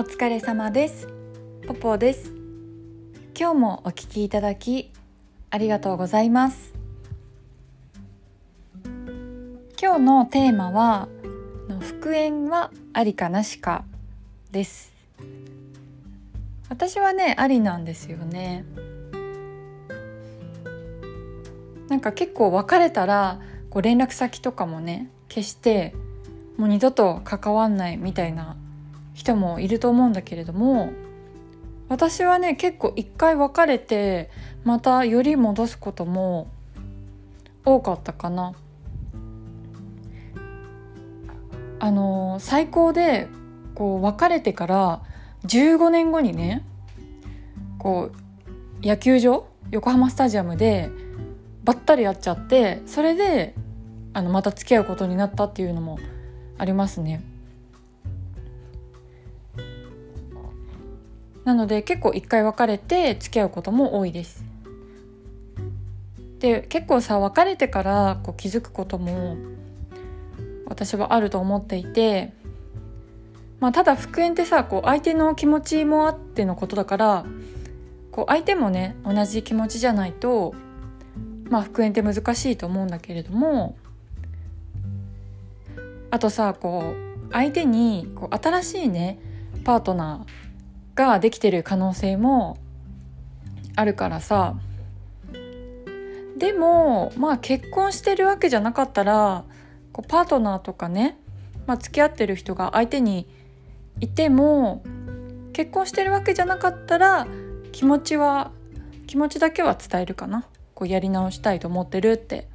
お疲れ様です。ポポです。今日もお聞きいただきありがとうございます。今日のテーマは復縁はありかなしかです。私はねありなんですよね。なんか結構別れたらこう連絡先とかもね消してもう二度と関わんないみたいな人もいると思うんだけれども私はね結構一回別れてまたより戻すことも多かったかな。あの最高でこう別れてから15年後にねこう野球場横浜スタジアムでばったり会っちゃってそれであのまた付き合うことになったっていうのもありますね。なので結構一回別れて付き合うことも多いです。で結構さ別れてからこう気づくことも私はあると思っていて、まあ、ただ復縁ってさこう相手の気持ちもあってのことだからこう相手もね同じ気持ちじゃないと、まあ、復縁って難しいと思うんだけれどもあとさこう相手にこう新しいねパートナーができてる可能性もあるからさ。でもまあ結婚してるわけじゃなかったらこうパートナーとかね、まあ、付き合ってる人が相手にいても結婚してるわけじゃなかったら気持ちは気持ちだけは伝えるかな。こうやり直したいと思ってるって。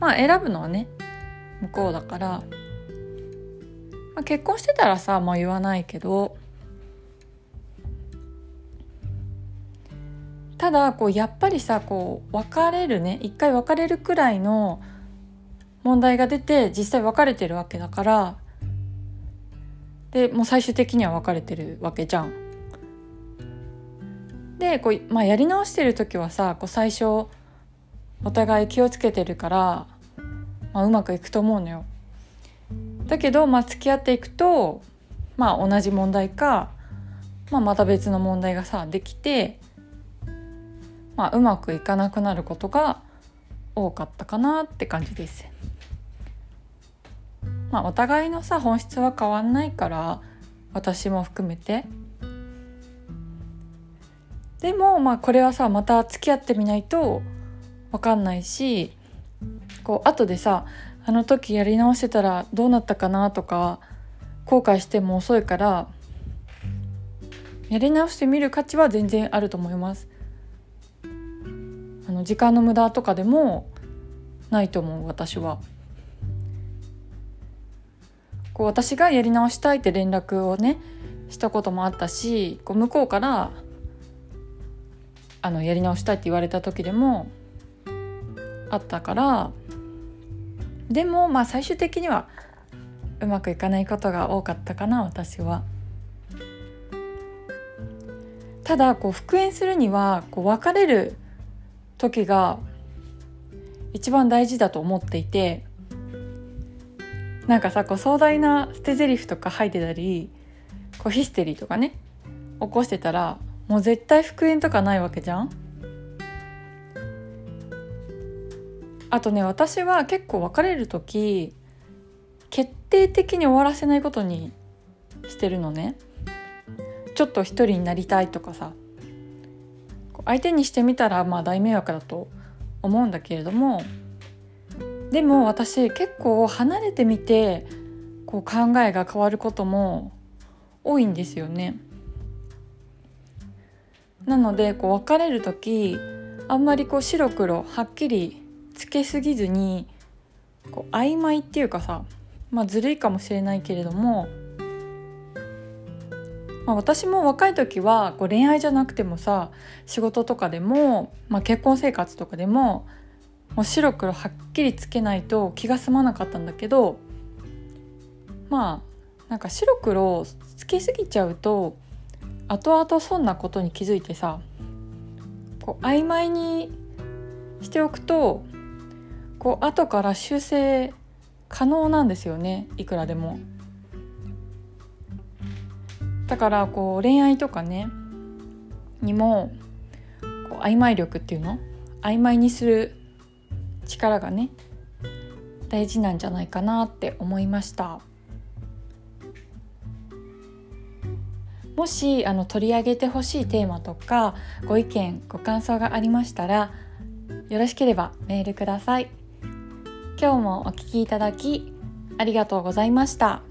まあ選ぶのはね向こうだから、まあ、結婚してたらさまあ言わないけど。ただこうやっぱりさこう別れるね一回別れるくらいの問題が出て実際別れてるわけだからでもう最終的には別れてるわけじゃん。でこう、まあ、やり直してる時はさこう最初お互い気をつけてるから、まあ、うまくいくと思うのよ。だけど、まあ、付き合っていくと、まあ、同じ問題か、まあ、また別の問題がさできてまあ、うまくいかなくなることが多かったかなって感じです。まあ、お互いのさ本質は変わんないから私も含めてでもまあこれはさまた付き合ってみないと分かんないしこう後でさあの時やり直してたらどうなったかなとか後悔しても遅いからやり直してみる価値は全然あると思います。の時間の無駄とかでもないと思う私は。こう私がやり直したいって連絡をねしたこともあったしこう向こうからあのやり直したいって言われた時でもあったからでもまあ最終的にはうまくいかないことが多かったかな私は。ただこう復縁するにはこう別れる時が一番大事だと思っていてなんかさこう壮大な捨て台詞とか吐いてたりこうヒステリーとかね起こしてたらもう絶対復縁とかないわけじゃん。あとね私は結構別れる時決定的に終わらせないことにしてるのね。ちょっと一人になりたいとかさ。相手にしてみたらまあ大迷惑だと思うんだけれどもでも私結構離れてみてこう考えが変わることも多いんですよね。なのでこう別れる時あんまりこう白黒はっきりつけすぎずにこう曖昧っていうかさまあずるいかもしれないけれどもまあ、私も若い時はこう恋愛じゃなくてもさ仕事とかでも、まあ、結婚生活とかでももう白黒はっきりつけないと気が済まなかったんだけどまあなんか白黒つけすぎちゃうと後々そんなことに気づいてさこう曖昧にしておくとこう後から修正可能なんですよねいくらでも。だからこう恋愛とかねにもこう曖昧力っていうの？曖昧にする力がね大事なんじゃないかなって思いました。もしあの取り上げてほしいテーマとかご意見ご感想がありましたらよろしければメールください。今日もお聞きいただきありがとうございました。